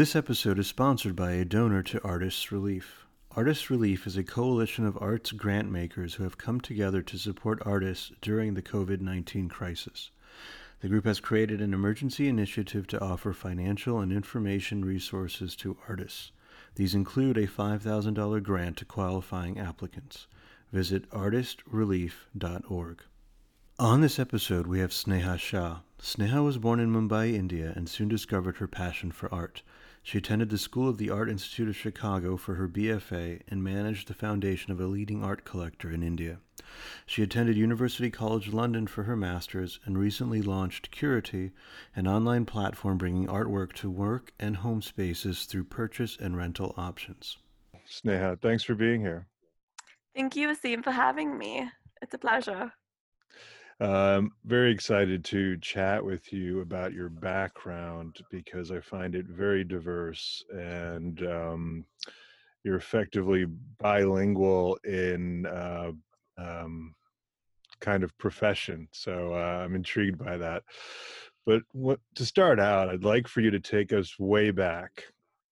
This episode is sponsored by a donor to Artists Relief. Artists Relief is a coalition of arts grant makers who have come together to support artists during the COVID 19 crisis. The group has created an emergency initiative to offer financial and information resources to artists. These include a $5,000 grant to qualifying applicants. Visit artistrelief.org. On this episode, we have Sneha Shah. Sneha was born in Mumbai, India, and soon discovered her passion for art. She attended the School of the Art Institute of Chicago for her BFA and managed the foundation of a leading art collector in India. She attended University College London for her master's and recently launched Curati, an online platform bringing artwork to work and home spaces through purchase and rental options. Sneha, thanks for being here. Thank you, Asim, for having me. It's a pleasure. Um, very excited to chat with you about your background because I find it very diverse and um, you're effectively bilingual in uh, um, kind of profession. So uh, I'm intrigued by that. But what, to start out, I'd like for you to take us way back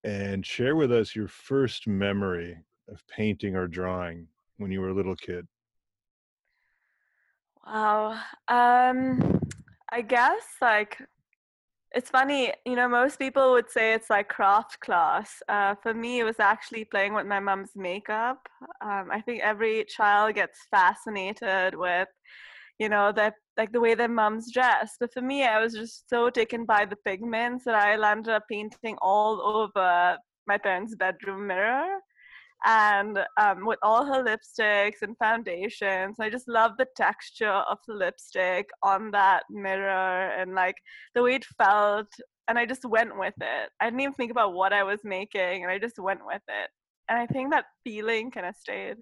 and share with us your first memory of painting or drawing when you were a little kid. Wow. Um, I guess like it's funny, you know, most people would say it's like craft class. Uh, for me, it was actually playing with my mom's makeup. Um, I think every child gets fascinated with, you know, the like the way their moms dress. But for me, I was just so taken by the pigments that I landed up painting all over my parents' bedroom mirror and um, with all her lipsticks and foundations. I just love the texture of the lipstick on that mirror and like the way it felt. And I just went with it. I didn't even think about what I was making, and I just went with it. And I think that feeling kind of stayed.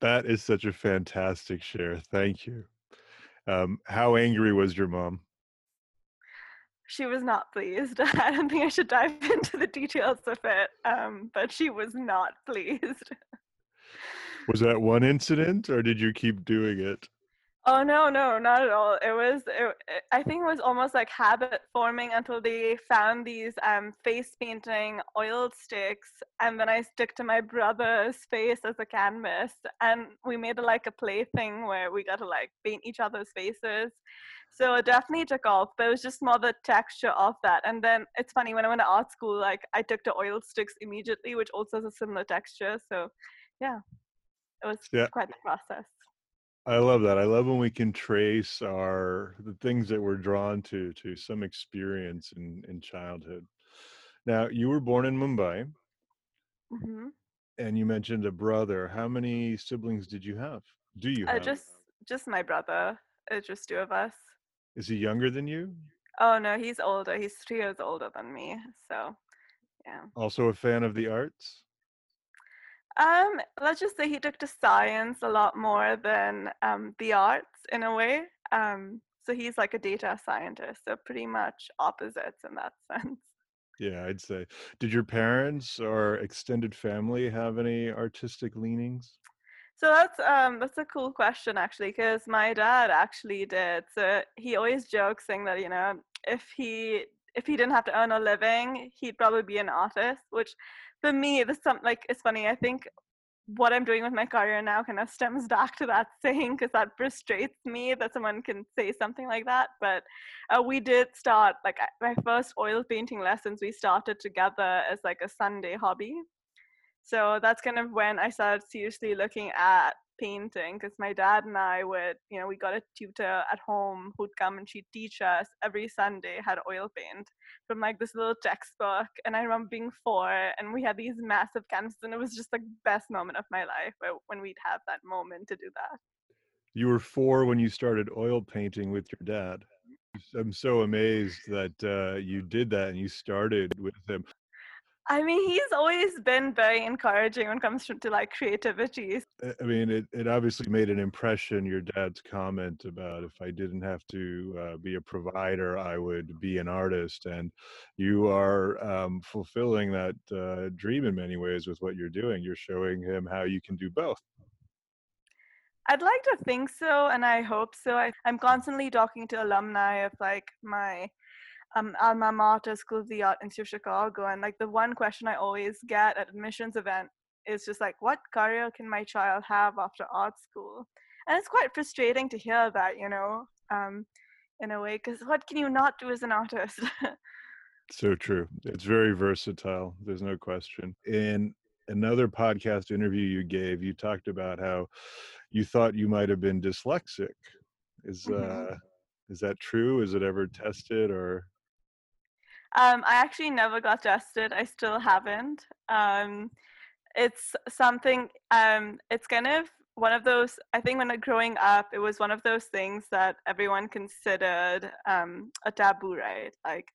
That is such a fantastic share. Thank you. Um, how angry was your mom? She was not pleased. I don't think I should dive into the details of it, um, but she was not pleased. was that one incident, or did you keep doing it? Oh no, no, not at all. It was, it, I think it was almost like habit forming until they found these um, face painting oil sticks, and then I stuck to my brother's face as a canvas, and we made a, like a play thing where we got to like paint each other's faces. So it definitely took off, but it was just more the texture of that. And then it's funny when I went to art school, like I took to oil sticks immediately, which also has a similar texture. So yeah, it was yeah. quite the process. I love that. I love when we can trace our the things that we're drawn to to some experience in in childhood. Now, you were born in Mumbai, mm-hmm. and you mentioned a brother. How many siblings did you have? Do you uh, have? Just just my brother. It's just two of us. Is he younger than you? Oh no, he's older. He's three years older than me. So, yeah. Also a fan of the arts. Um, let's just say he took to science a lot more than um, the arts in a way. Um, so he's like a data scientist, so pretty much opposites in that sense. Yeah, I'd say. Did your parents or extended family have any artistic leanings? So that's um that's a cool question actually because my dad actually did. So he always jokes saying that you know if he if he didn't have to earn a living, he'd probably be an artist, which for me, this some like it's funny. I think what I'm doing with my career now kind of stems back to that saying because that frustrates me that someone can say something like that. But uh, we did start like my first oil painting lessons. We started together as like a Sunday hobby. So that's kind of when I started seriously looking at painting because my dad and I would, you know, we got a tutor at home who'd come and she'd teach us every Sunday how to oil paint from like this little textbook. And I remember being four and we had these massive canvases and it was just the best moment of my life when we'd have that moment to do that. You were four when you started oil painting with your dad. I'm so amazed that uh, you did that and you started with him. I mean, he's always been very encouraging when it comes to, to like creativity. I mean, it, it obviously made an impression, your dad's comment about if I didn't have to uh, be a provider, I would be an artist. And you are um, fulfilling that uh, dream in many ways with what you're doing. You're showing him how you can do both. I'd like to think so, and I hope so. I, I'm constantly talking to alumni of like my um, alma mater, School of the Art Institute of Chicago, and like the one question I always get at admissions event is just like, what career can my child have after art school? And it's quite frustrating to hear that, you know, um, in a way, because what can you not do as an artist? so true. It's very versatile. There's no question. In another podcast interview you gave, you talked about how you thought you might have been dyslexic. Is mm-hmm. uh, is that true? Is it ever tested or? Um, I actually never got tested. I still haven't. Um, it's something. Um, it's kind of one of those. I think when growing up, it was one of those things that everyone considered um, a taboo, right? Like,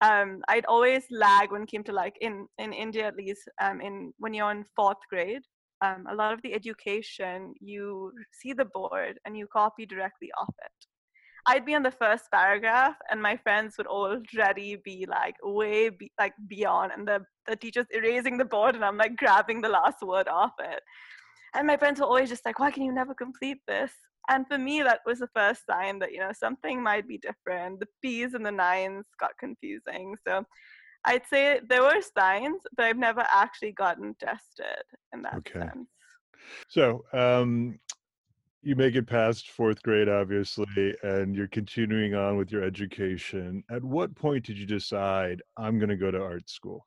um, I'd always lag when it came to like in in India at least. Um, in when you're in fourth grade, a lot of the education you see the board and you copy directly off it. I'd be on the first paragraph, and my friends would already be like way be, like beyond, and the the teacher's erasing the board, and I'm like grabbing the last word off it. And my friends were always just like, "Why can you never complete this?" And for me, that was the first sign that you know something might be different. The P's and the nines got confusing, so I'd say there were signs, but I've never actually gotten tested in that okay. sense. So, um, you make it past fourth grade, obviously, and you're continuing on with your education. At what point did you decide I'm going to go to art school?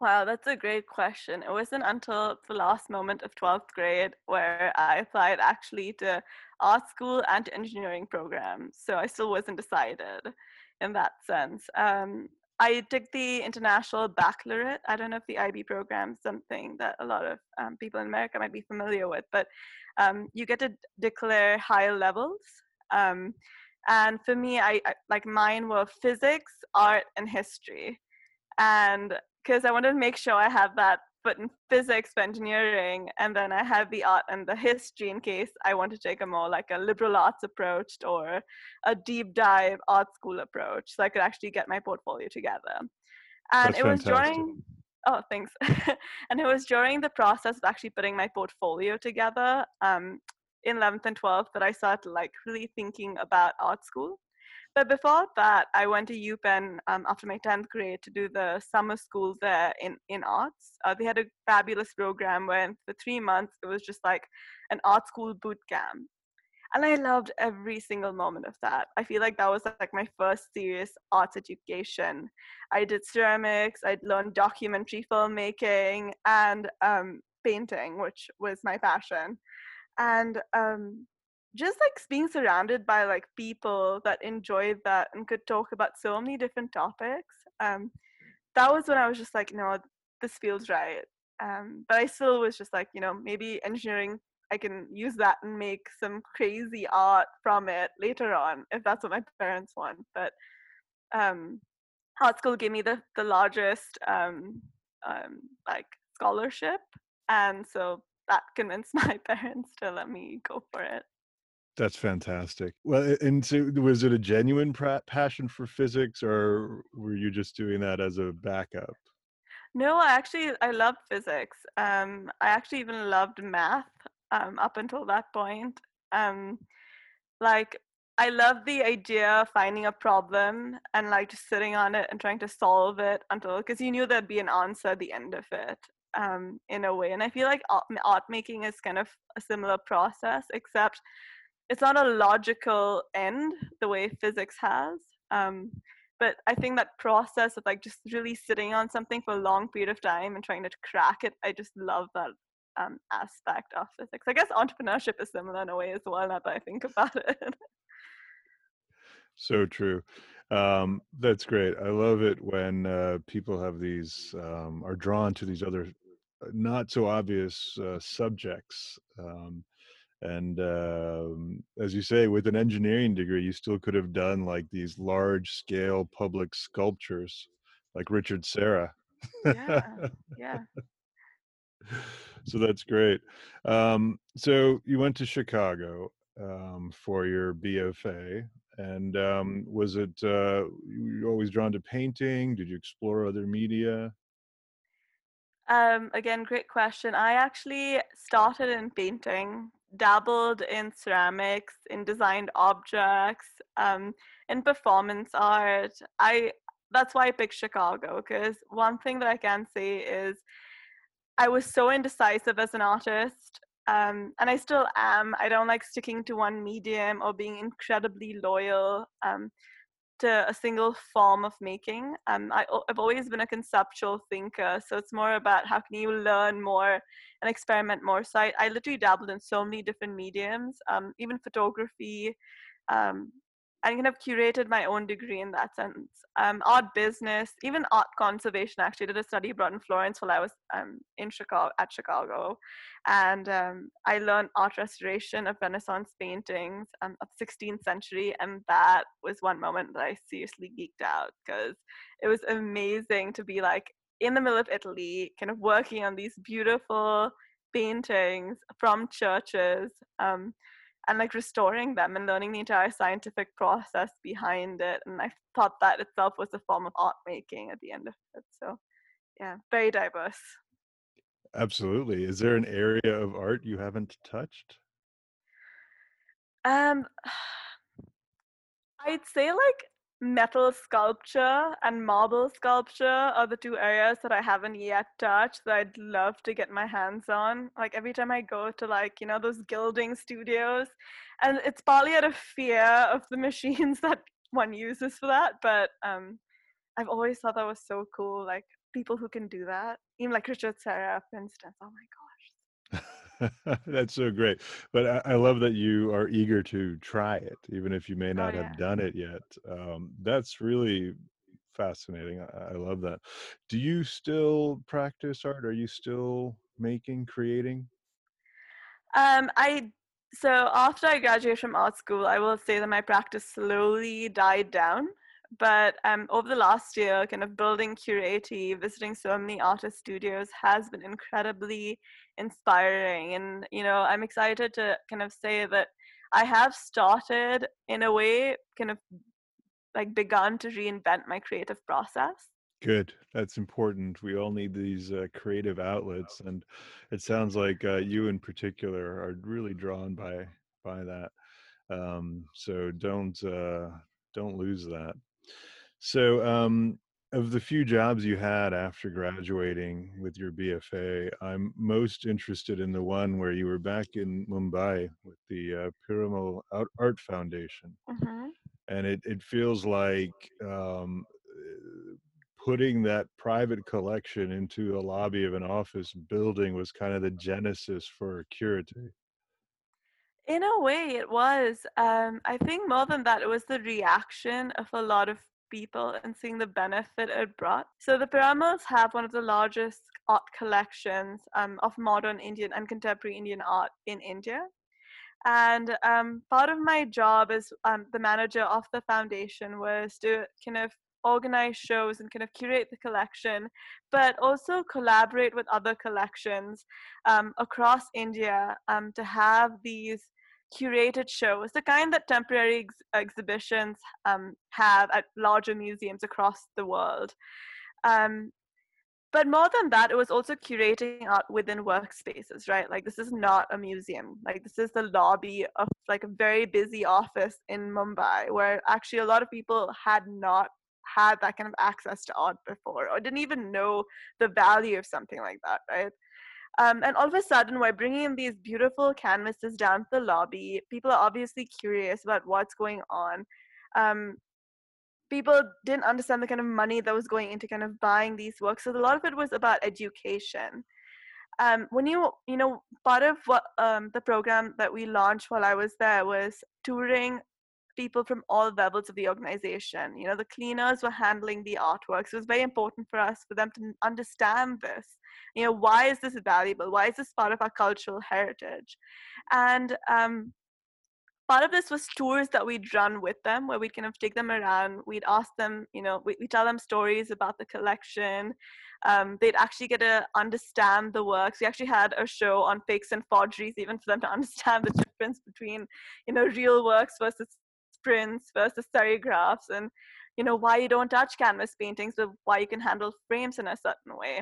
Wow, that's a great question. It wasn't until the last moment of 12th grade where I applied actually to art school and to engineering programs. So I still wasn't decided in that sense. Um, I took the International Baccalaureate. I don't know if the IB program is something that a lot of um, people in America might be familiar with, but um, you get to declare higher levels. Um, and for me, I, I, like mine were physics, art, and history, and because I wanted to make sure I have that but in physics for engineering and then i have the art and the history in case i want to take a more like a liberal arts approach or a deep dive art school approach so i could actually get my portfolio together and That's it was fantastic. during oh thanks and it was during the process of actually putting my portfolio together um, in 11th and 12th that i started like really thinking about art school but before that, I went to UPenn um, after my 10th grade to do the summer school there in, in arts. Uh, they had a fabulous program where for three months it was just like an art school boot camp. And I loved every single moment of that. I feel like that was like my first serious arts education. I did ceramics, I learned documentary filmmaking and um, painting, which was my passion. And um, just like being surrounded by like people that enjoyed that and could talk about so many different topics um that was when i was just like no this feels right um but i still was just like you know maybe engineering i can use that and make some crazy art from it later on if that's what my parents want but um art school gave me the the largest um um like scholarship and so that convinced my parents to let me go for it that's fantastic. Well, and so was it a genuine passion for physics, or were you just doing that as a backup? No, I actually I loved physics. Um, I actually even loved math um, up until that point. Um, like I love the idea of finding a problem and like just sitting on it and trying to solve it until because you knew there'd be an answer at the end of it um, in a way. And I feel like art, art making is kind of a similar process, except it's not a logical end the way physics has um, but i think that process of like just really sitting on something for a long period of time and trying to crack it i just love that um, aspect of physics. I guess entrepreneurship is similar in a way as well now that i think about it. So true. Um, that's great. I love it when uh, people have these um, are drawn to these other uh, not so obvious uh, subjects um, and um, as you say with an engineering degree you still could have done like these large scale public sculptures like richard serra. Yeah. Yeah so that's great um, so you went to chicago um, for your bfa and um, was it uh, you always drawn to painting did you explore other media um, again, great question. I actually started in painting dabbled in ceramics, in designed objects, um, in performance art. I that's why I picked Chicago because one thing that I can say is I was so indecisive as an artist, um, and I still am. I don't like sticking to one medium or being incredibly loyal. Um, to a single form of making. Um, I, have always been a conceptual thinker, so it's more about how can you learn more and experiment more. So I, I literally dabbled in so many different mediums, um, even photography, um, I kind of curated my own degree in that sense. Um, art business, even art conservation. Actually, did a study abroad in Florence while I was um, in Chicago at Chicago, and um, I learned art restoration of Renaissance paintings um, of 16th century, and that was one moment that I seriously geeked out because it was amazing to be like in the middle of Italy, kind of working on these beautiful paintings from churches. Um, and like restoring them and learning the entire scientific process behind it. And I thought that itself was a form of art making at the end of it. So, yeah, very diverse. Absolutely. Is there an area of art you haven't touched? Um, I'd say like metal sculpture and marble sculpture are the two areas that I haven't yet touched that I'd love to get my hands on. Like every time I go to like, you know, those gilding studios, and it's partly out of fear of the machines that one uses for that, but um I've always thought that was so cool, like people who can do that. Even like Richard Serra, for instance. Oh my gosh. That's so great. But I, I, love that you are eager to try it, even if you may oh, not oh, yeah. have done it yet. Um, that's really fascinating. I, I, love that. Do you still practice art? Are you still making, creating? Um, I so after I graduated from art school, I will say that my practice slowly died down but um, over the last year, kind of building Curati, visiting so many artist studios has been incredibly inspiring. And, you know, I'm excited to kind of say that I have started, in a way, kind of like begun to reinvent my creative process. Good. That's important. We all need these uh, creative outlets, and it sounds like uh, you, in particular, are really drawn by by that. Um, so don't uh, don't lose that. So, um, of the few jobs you had after graduating with your BFA, I'm most interested in the one where you were back in Mumbai with the uh, Piramal Art Foundation. Mm-hmm. And it, it feels like um, putting that private collection into a lobby of an office building was kind of the genesis for Curati. In a way, it was. Um, I think more than that, it was the reaction of a lot of people and seeing the benefit it brought. So the Piramals have one of the largest art collections um, of modern Indian and contemporary Indian art in India. And um, part of my job as um, the manager of the foundation was to kind of organize shows and kind of curate the collection, but also collaborate with other collections um, across India um, to have these curated shows, the kind that temporary ex- exhibitions um, have at larger museums across the world. Um, but more than that, it was also curating art within workspaces, right? Like this is not a museum. Like this is the lobby of like a very busy office in Mumbai, where actually a lot of people had not had that kind of access to art before, or didn't even know the value of something like that, right? Um, and all of a sudden, we're bringing in these beautiful canvases down to the lobby. People are obviously curious about what's going on. Um, people didn't understand the kind of money that was going into kind of buying these works. So a lot of it was about education. Um, when you, you know, part of what um, the program that we launched while I was there was touring people from all levels of the organization. You know, the cleaners were handling the artworks. It was very important for us for them to understand this. You know, why is this valuable? Why is this part of our cultural heritage? And um, part of this was tours that we'd run with them where we'd kind of take them around we'd ask them you know we, we tell them stories about the collection um, they'd actually get to understand the works we actually had a show on fakes and forgeries even for them to understand the difference between you know real works versus prints versus serigraphs and you know why you don't touch canvas paintings but why you can handle frames in a certain way.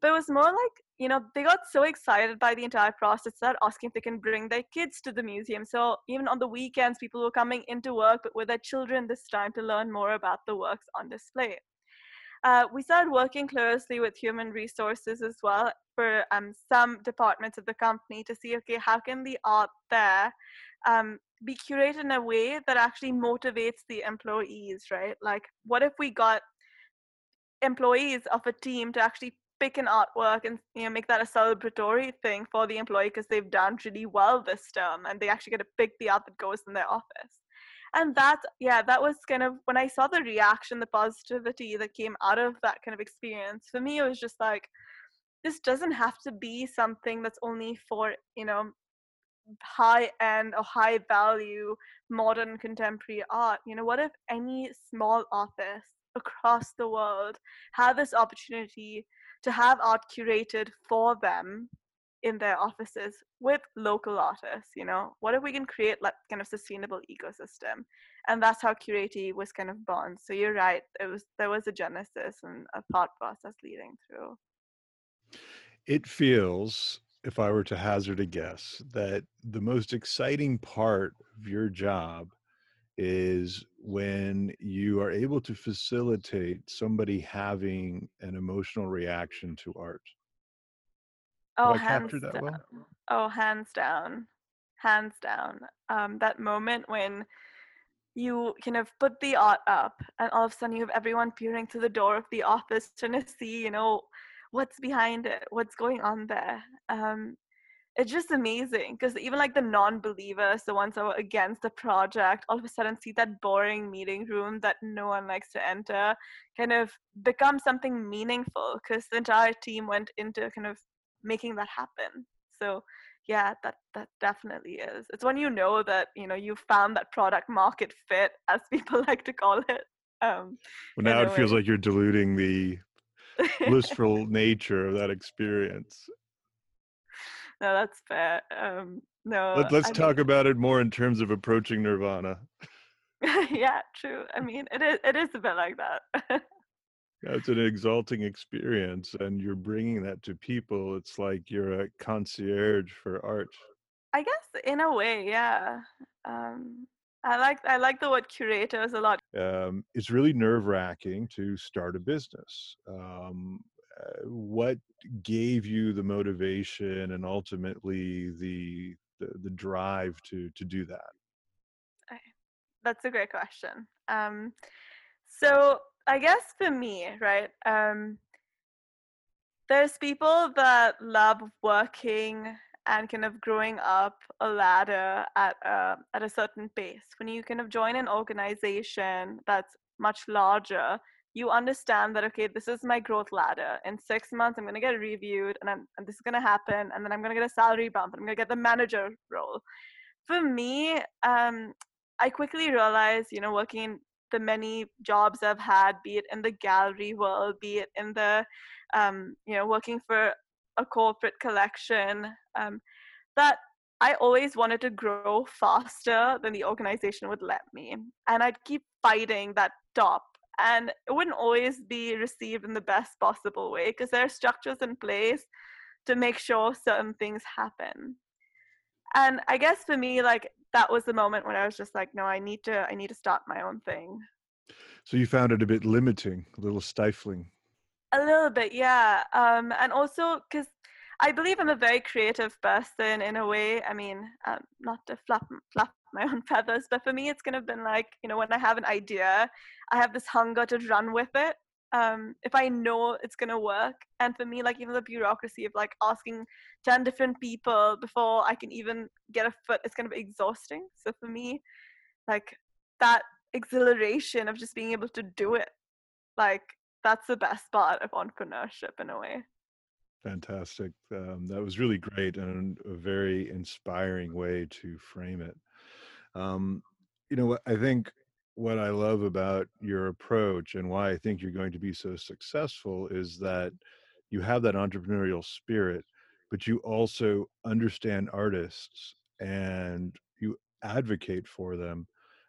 But it was more like you know they got so excited by the entire process that asking if they can bring their kids to the museum. So even on the weekends people were coming into work with their children this time to learn more about the works on display uh, we started working closely with human resources as well for um, some departments of the company to see okay how can the art there um, be curated in a way that actually motivates the employees right? Like what if we got employees of a team to actually pick an artwork and you know make that a celebratory thing for the employee because they've done really well this term and they actually get to pick the art that goes in their office and that yeah that was kind of when i saw the reaction the positivity that came out of that kind of experience for me it was just like this doesn't have to be something that's only for you know high end or high value modern contemporary art. You know what if any small office across the world had this opportunity to have art curated for them in their offices with local artists you know? What if we can create like kind of sustainable ecosystem? And that's how curati was kind of born. So you're right it was there was a genesis and a thought process leading through. It feels if i were to hazard a guess that the most exciting part of your job is when you are able to facilitate somebody having an emotional reaction to art. Oh, hands down. Well? Oh, hands down, hands down. Um, that moment when you kind of put the art up, and all of a sudden you have everyone peering through the door of the office trying to see, you know, what's behind it, what's going on there. Um, it's just amazing because even like the non-believers the ones that were against the project all of a sudden see that boring meeting room that no one likes to enter kind of become something meaningful because the entire team went into kind of making that happen so yeah that that definitely is it's when you know that you know you've found that product market fit as people like to call it um well now it feels like you're diluting the blissful nature of that experience no, that's fair. Um, no. Let, us talk mean, about it more in terms of approaching nirvana. yeah, true. I mean, it is. It is a bit like that. It's an exalting experience, and you're bringing that to people. It's like you're a concierge for art. I guess in a way, yeah. Um, I like I like the word curators a lot. Um, it's really nerve wracking to start a business. Um, uh, what gave you the motivation and ultimately the the, the drive to to do that? That's a great question. Um, so I guess for me, right, um, there's people that love working and kind of growing up a ladder at a, at a certain pace. When you kind of join an organization that's much larger, you understand that okay this is my growth ladder in six months i'm going to get reviewed and, and this is going to happen and then i'm going to get a salary bump and i'm going to get the manager role for me um, i quickly realized you know working in the many jobs i've had be it in the gallery world be it in the um, you know working for a corporate collection um, that I always wanted to grow faster than the organization would let me. And I'd keep fighting that top and it wouldn't always be received in the best possible way because there are structures in place to make sure certain things happen and i guess for me like that was the moment when i was just like no i need to i need to start my own thing so you found it a bit limiting a little stifling a little bit yeah um and also because I believe I'm a very creative person in a way. I mean, um, not to flap, flap my own feathers, but for me, it's kind of been like, you know, when I have an idea, I have this hunger to run with it. Um, if I know it's gonna work, and for me, like even the bureaucracy of like asking ten different people before I can even get a foot, it's kind of exhausting. So for me, like that exhilaration of just being able to do it, like that's the best part of entrepreneurship in a way. Fantastic. Um, that was really great and a very inspiring way to frame it. Um, you know? I think what I love about your approach and why I think you're going to be so successful is that you have that entrepreneurial spirit, but you also understand artists and you advocate for them.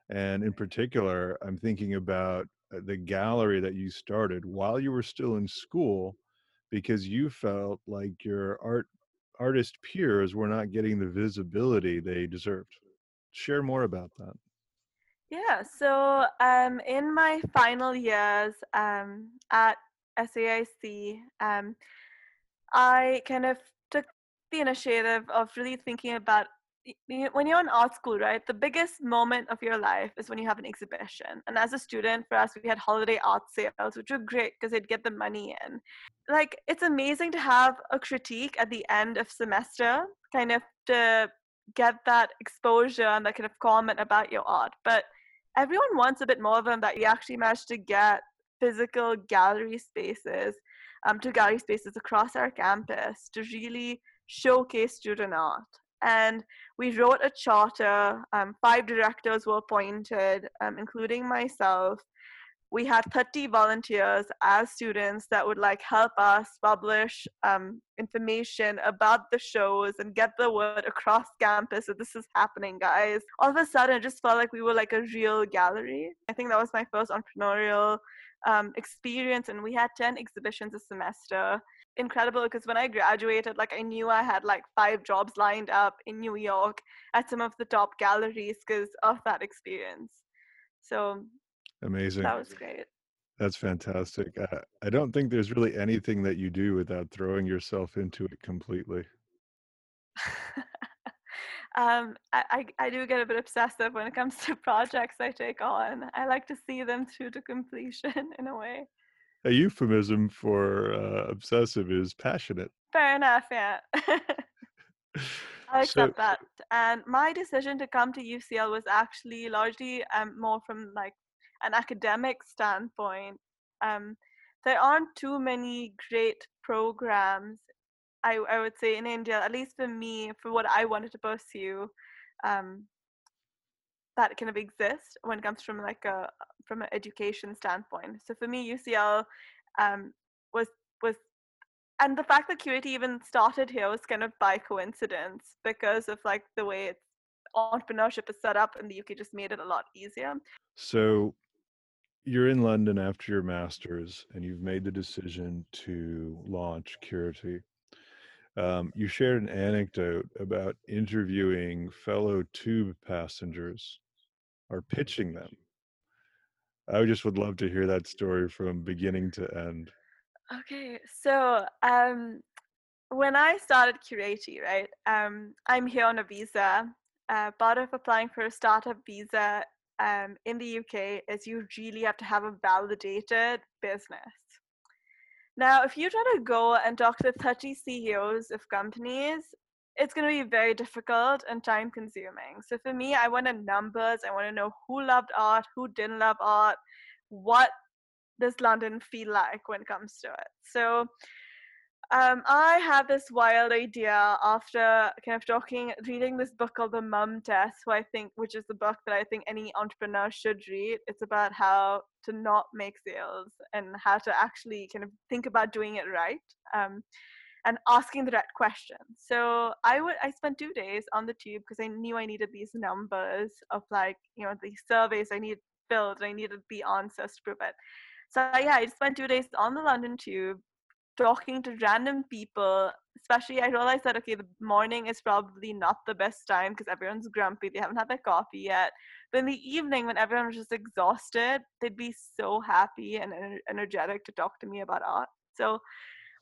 And in particular, I'm thinking about uh, the gallery that you started while you were still in school because you felt like your art artist peers were not getting the visibility they deserved. Share more about that. Yeah, so um, in my final years um, at SAIC, um, I kind of took the initiative of really thinking about when you're in art school, right? The biggest moment of your life is when you have an exhibition. And as a student, for us, we had holiday art sales, which were great because they'd get the money in. Like, it's amazing to have a critique at the end of semester, kind of to get that exposure and that kind of comment about your art. But everyone wants a bit more of them that we actually managed to get physical gallery spaces um, to gallery spaces across our campus to really showcase student art. And we wrote a charter. Um, five directors were appointed, um, including myself. We had 30 volunteers as students that would like help us publish um, information about the shows and get the word across campus that this is happening, guys. All of a sudden, it just felt like we were like a real gallery. I think that was my first entrepreneurial um, experience, and we had 10 exhibitions a semester. Incredible because when I graduated, like I knew I had like five jobs lined up in New York at some of the top galleries because of that experience. So amazing. That was great. That's fantastic. I, I don't think there's really anything that you do without throwing yourself into it completely. um, I, I, I do get a bit obsessive when it comes to projects I take on. I like to see them through to completion in a way. A euphemism for uh, obsessive is passionate. Fair enough, yeah. I accept so, that. And my decision to come to UCL was actually largely um, more from like an academic standpoint. Um, there aren't too many great programs I, I would say in India, at least for me, for what I wanted to pursue, um, that kind of exists when it comes from like a from an education standpoint. So for me, UCL um, was was, and the fact that Curati even started here was kind of by coincidence because of like the way it's entrepreneurship is set up in the UK just made it a lot easier. So you're in London after your masters and you've made the decision to launch Curati. Um, you shared an anecdote about interviewing fellow tube passengers or pitching them. I just would love to hear that story from beginning to end. Okay, so um, when I started Curati, right, um, I'm here on a visa. Uh, part of applying for a startup visa um, in the UK is you really have to have a validated business. Now, if you try to go and talk to 30 CEOs of companies, it's going to be very difficult and time consuming. So for me, I wanted numbers. I want to know who loved art, who didn't love art, what does London feel like when it comes to it. So um, I had this wild idea after kind of talking, reading this book called The Mum Test, who I think, which is the book that I think any entrepreneur should read. It's about how to not make sales and how to actually kind of think about doing it right. Um, and asking the right questions. So I would I spent two days on the tube because I knew I needed these numbers of like you know these surveys I needed filled and I needed the answers to prove it. So yeah, I spent two days on the London tube talking to random people especially i realized that okay the morning is probably not the best time because everyone's grumpy they haven't had their coffee yet but in the evening when everyone was just exhausted they'd be so happy and energetic to talk to me about art. So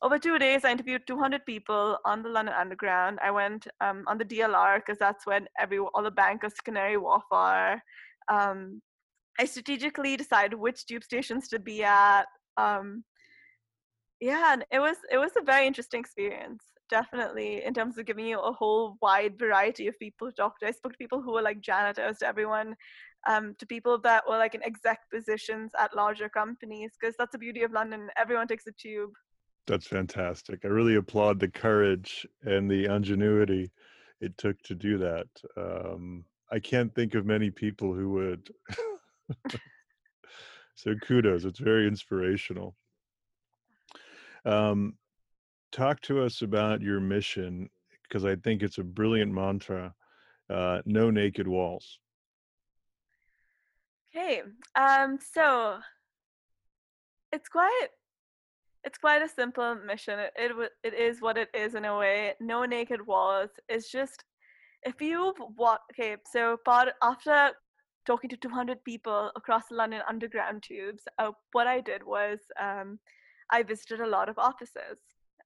over two days i interviewed 200 people on the london underground. I went um, on the dlr because that's when every all the bankers to canary wharf are. Um, i strategically decided which tube stations to be at. Um, yeah and it was it was a very interesting experience definitely in terms of giving you a whole wide variety of people to talk to. I spoke to people who were like janitors to everyone um, to people that were like in exec positions at larger companies because that's the beauty of london everyone takes a tube. That's fantastic. I really applaud the courage and the ingenuity it took to do that um, i can't think of many people who would. So kudos it's very inspirational um, talk to us about your mission because I think it's a brilliant mantra. Uh, no naked walls. Okay, um, so it's quite it's quite a simple mission. It, it it is what it is in a way. No naked walls. It's just if you've what okay. So part after talking to 200 people across the London Underground tubes, uh, what I did was um, I visited a lot of offices.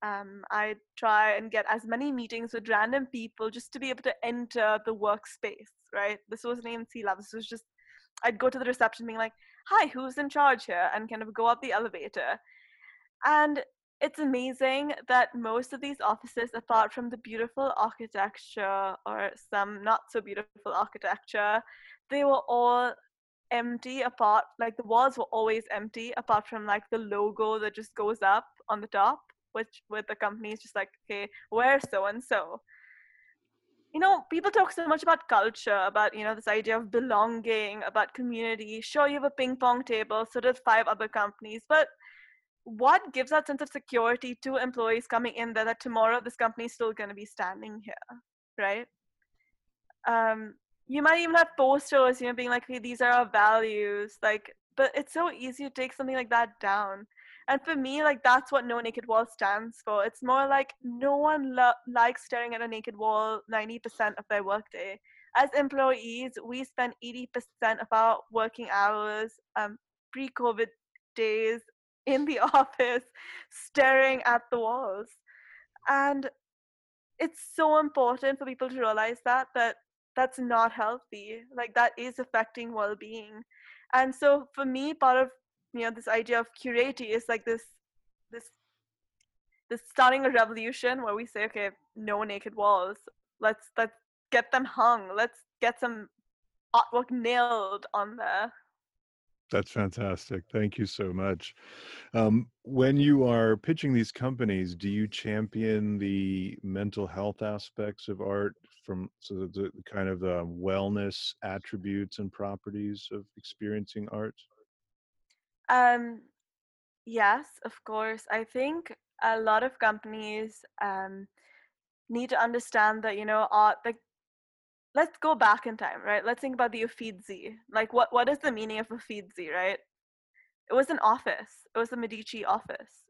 Um, I try and get as many meetings with random people just to be able to enter the workspace. Right. This wasn't even C level. This was just I'd go to the reception being like, "Hi, who's in charge here?" and kind of go up the elevator and it's amazing that most of these offices, apart from the beautiful architecture or some not so beautiful architecture, they were all empty apart like the walls were always empty apart from like the logo that just goes up on the top which with the company is just like okay where's so and so you know people talk so much about culture about you know this idea of belonging about community. Sure you have a ping pong table so does five other companies but what gives that sense of security to employees coming in there that tomorrow this company is still going to be standing here right? Um, you might even have posters you know being like hey these are our values like but it's so easy to take something like that down. And for me like that's what no naked wall stands for. It's more like no one lo- likes staring at a naked wall 90% of their workday as employees we spend 80% of our working hours um, pre-covid days in the office staring at the walls. And it's so important for people to realize that that that's not healthy like that is affecting well-being. And so for me part of you know this idea of curati is like this this this starting a revolution where we say okay no naked walls. Let's let's get them hung. Let's get some artwork nailed on there that's fantastic. Thank you so much. Um, when you are pitching these companies, do you champion the mental health aspects of art from so the, the kind of the wellness attributes and properties of experiencing art? Um, yes, of course. I think a lot of companies um, need to understand that you know art like let's go back in time, right? Let's think about the Uffizi. Like, what what is the meaning of Uffizi, right? It was an office. It was the Medici office.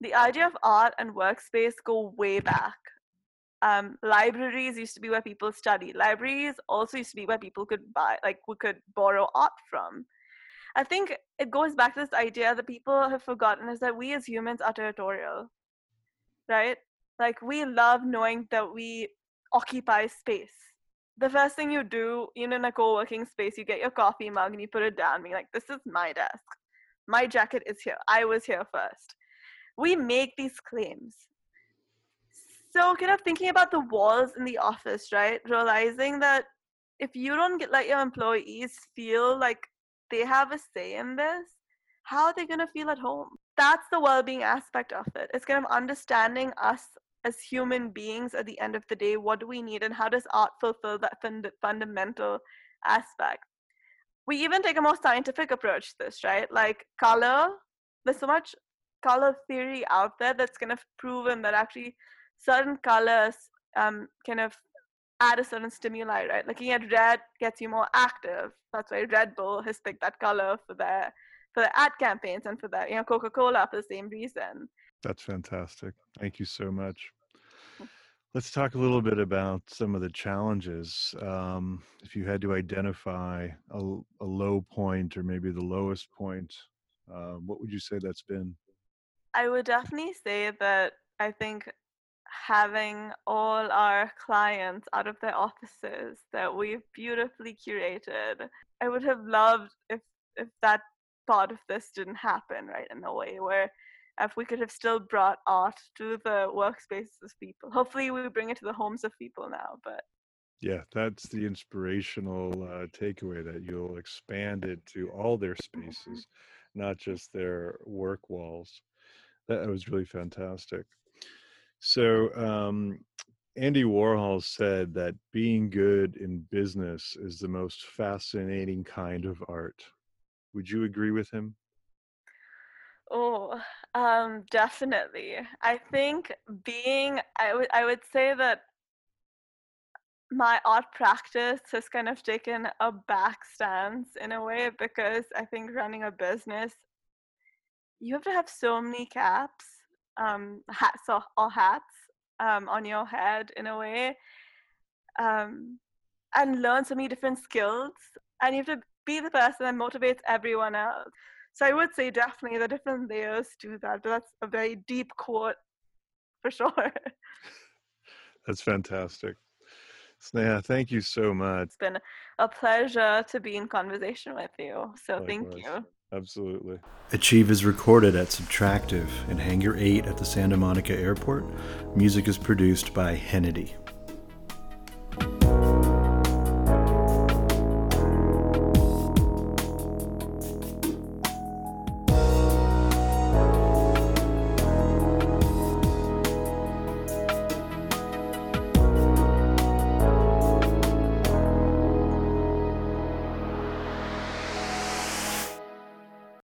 The idea of art and workspace go way back. Um, libraries used to be where people study. Libraries also used to be where people could buy, like, we could borrow art from. I think it goes back to this idea that people have forgotten is that we as humans are territorial, right? Like, we love knowing that we occupy space the first thing you do, even in a co-working space, you get your coffee mug and you put it down, being like, "This is my desk. My jacket is here. I was here first. We make these claims. So, kind of thinking about the walls in the office, right? Realizing that if you don't get let your employees feel like they have a say in this, how are they gonna feel at home? That's the well-being aspect of it. It's kind of understanding us as human beings at the end of the day what do we need and how does art fulfill that fund- fundamental aspect? We even take a more scientific approach to this right? Like color there's so much color theory out there that's kind of proven that actually certain colors um, kind of add a certain stimuli right? Looking at red gets you more active. That's why red bull has picked that color for their for their ad campaigns and for their you know coca-cola for the same reason that's fantastic. Thank you so much. Let's talk a little bit about some of the challenges. Um, if you had to identify a, a, low point or maybe the lowest point, uh, what would you say that's been? I would definitely say that I think having all our clients out of their offices that we've beautifully curated, I would have loved if if that part of this didn't happen, right? In a way where if we could have still brought art to the workspaces of people. Hopefully, we bring it to the homes of people now. But yeah, that's the inspirational uh, takeaway that you'll expand it to all their mm-hmm. spaces, not just their work walls. That was really fantastic. So, um, Andy Warhol said that being good in business is the most fascinating kind of art. Would you agree with him? Oh, um, definitely. I think being, I would, I would say that my art practice has kind of taken a back stance in a way because I think running a business, you have to have so many caps, um, hats or, or hats um, on your head in a way, um, and learn so many different skills. And you have to be the person that motivates everyone else. So I would say definitely the different layers to that, but that's a very deep quote for sure. That's fantastic. Sneha, thank you so much. It's been a pleasure to be in conversation with you. So Likewise. thank you. Absolutely. Achieve is recorded at Subtractive in Hangar 8 at the Santa Monica Airport. Music is produced by Hennedy.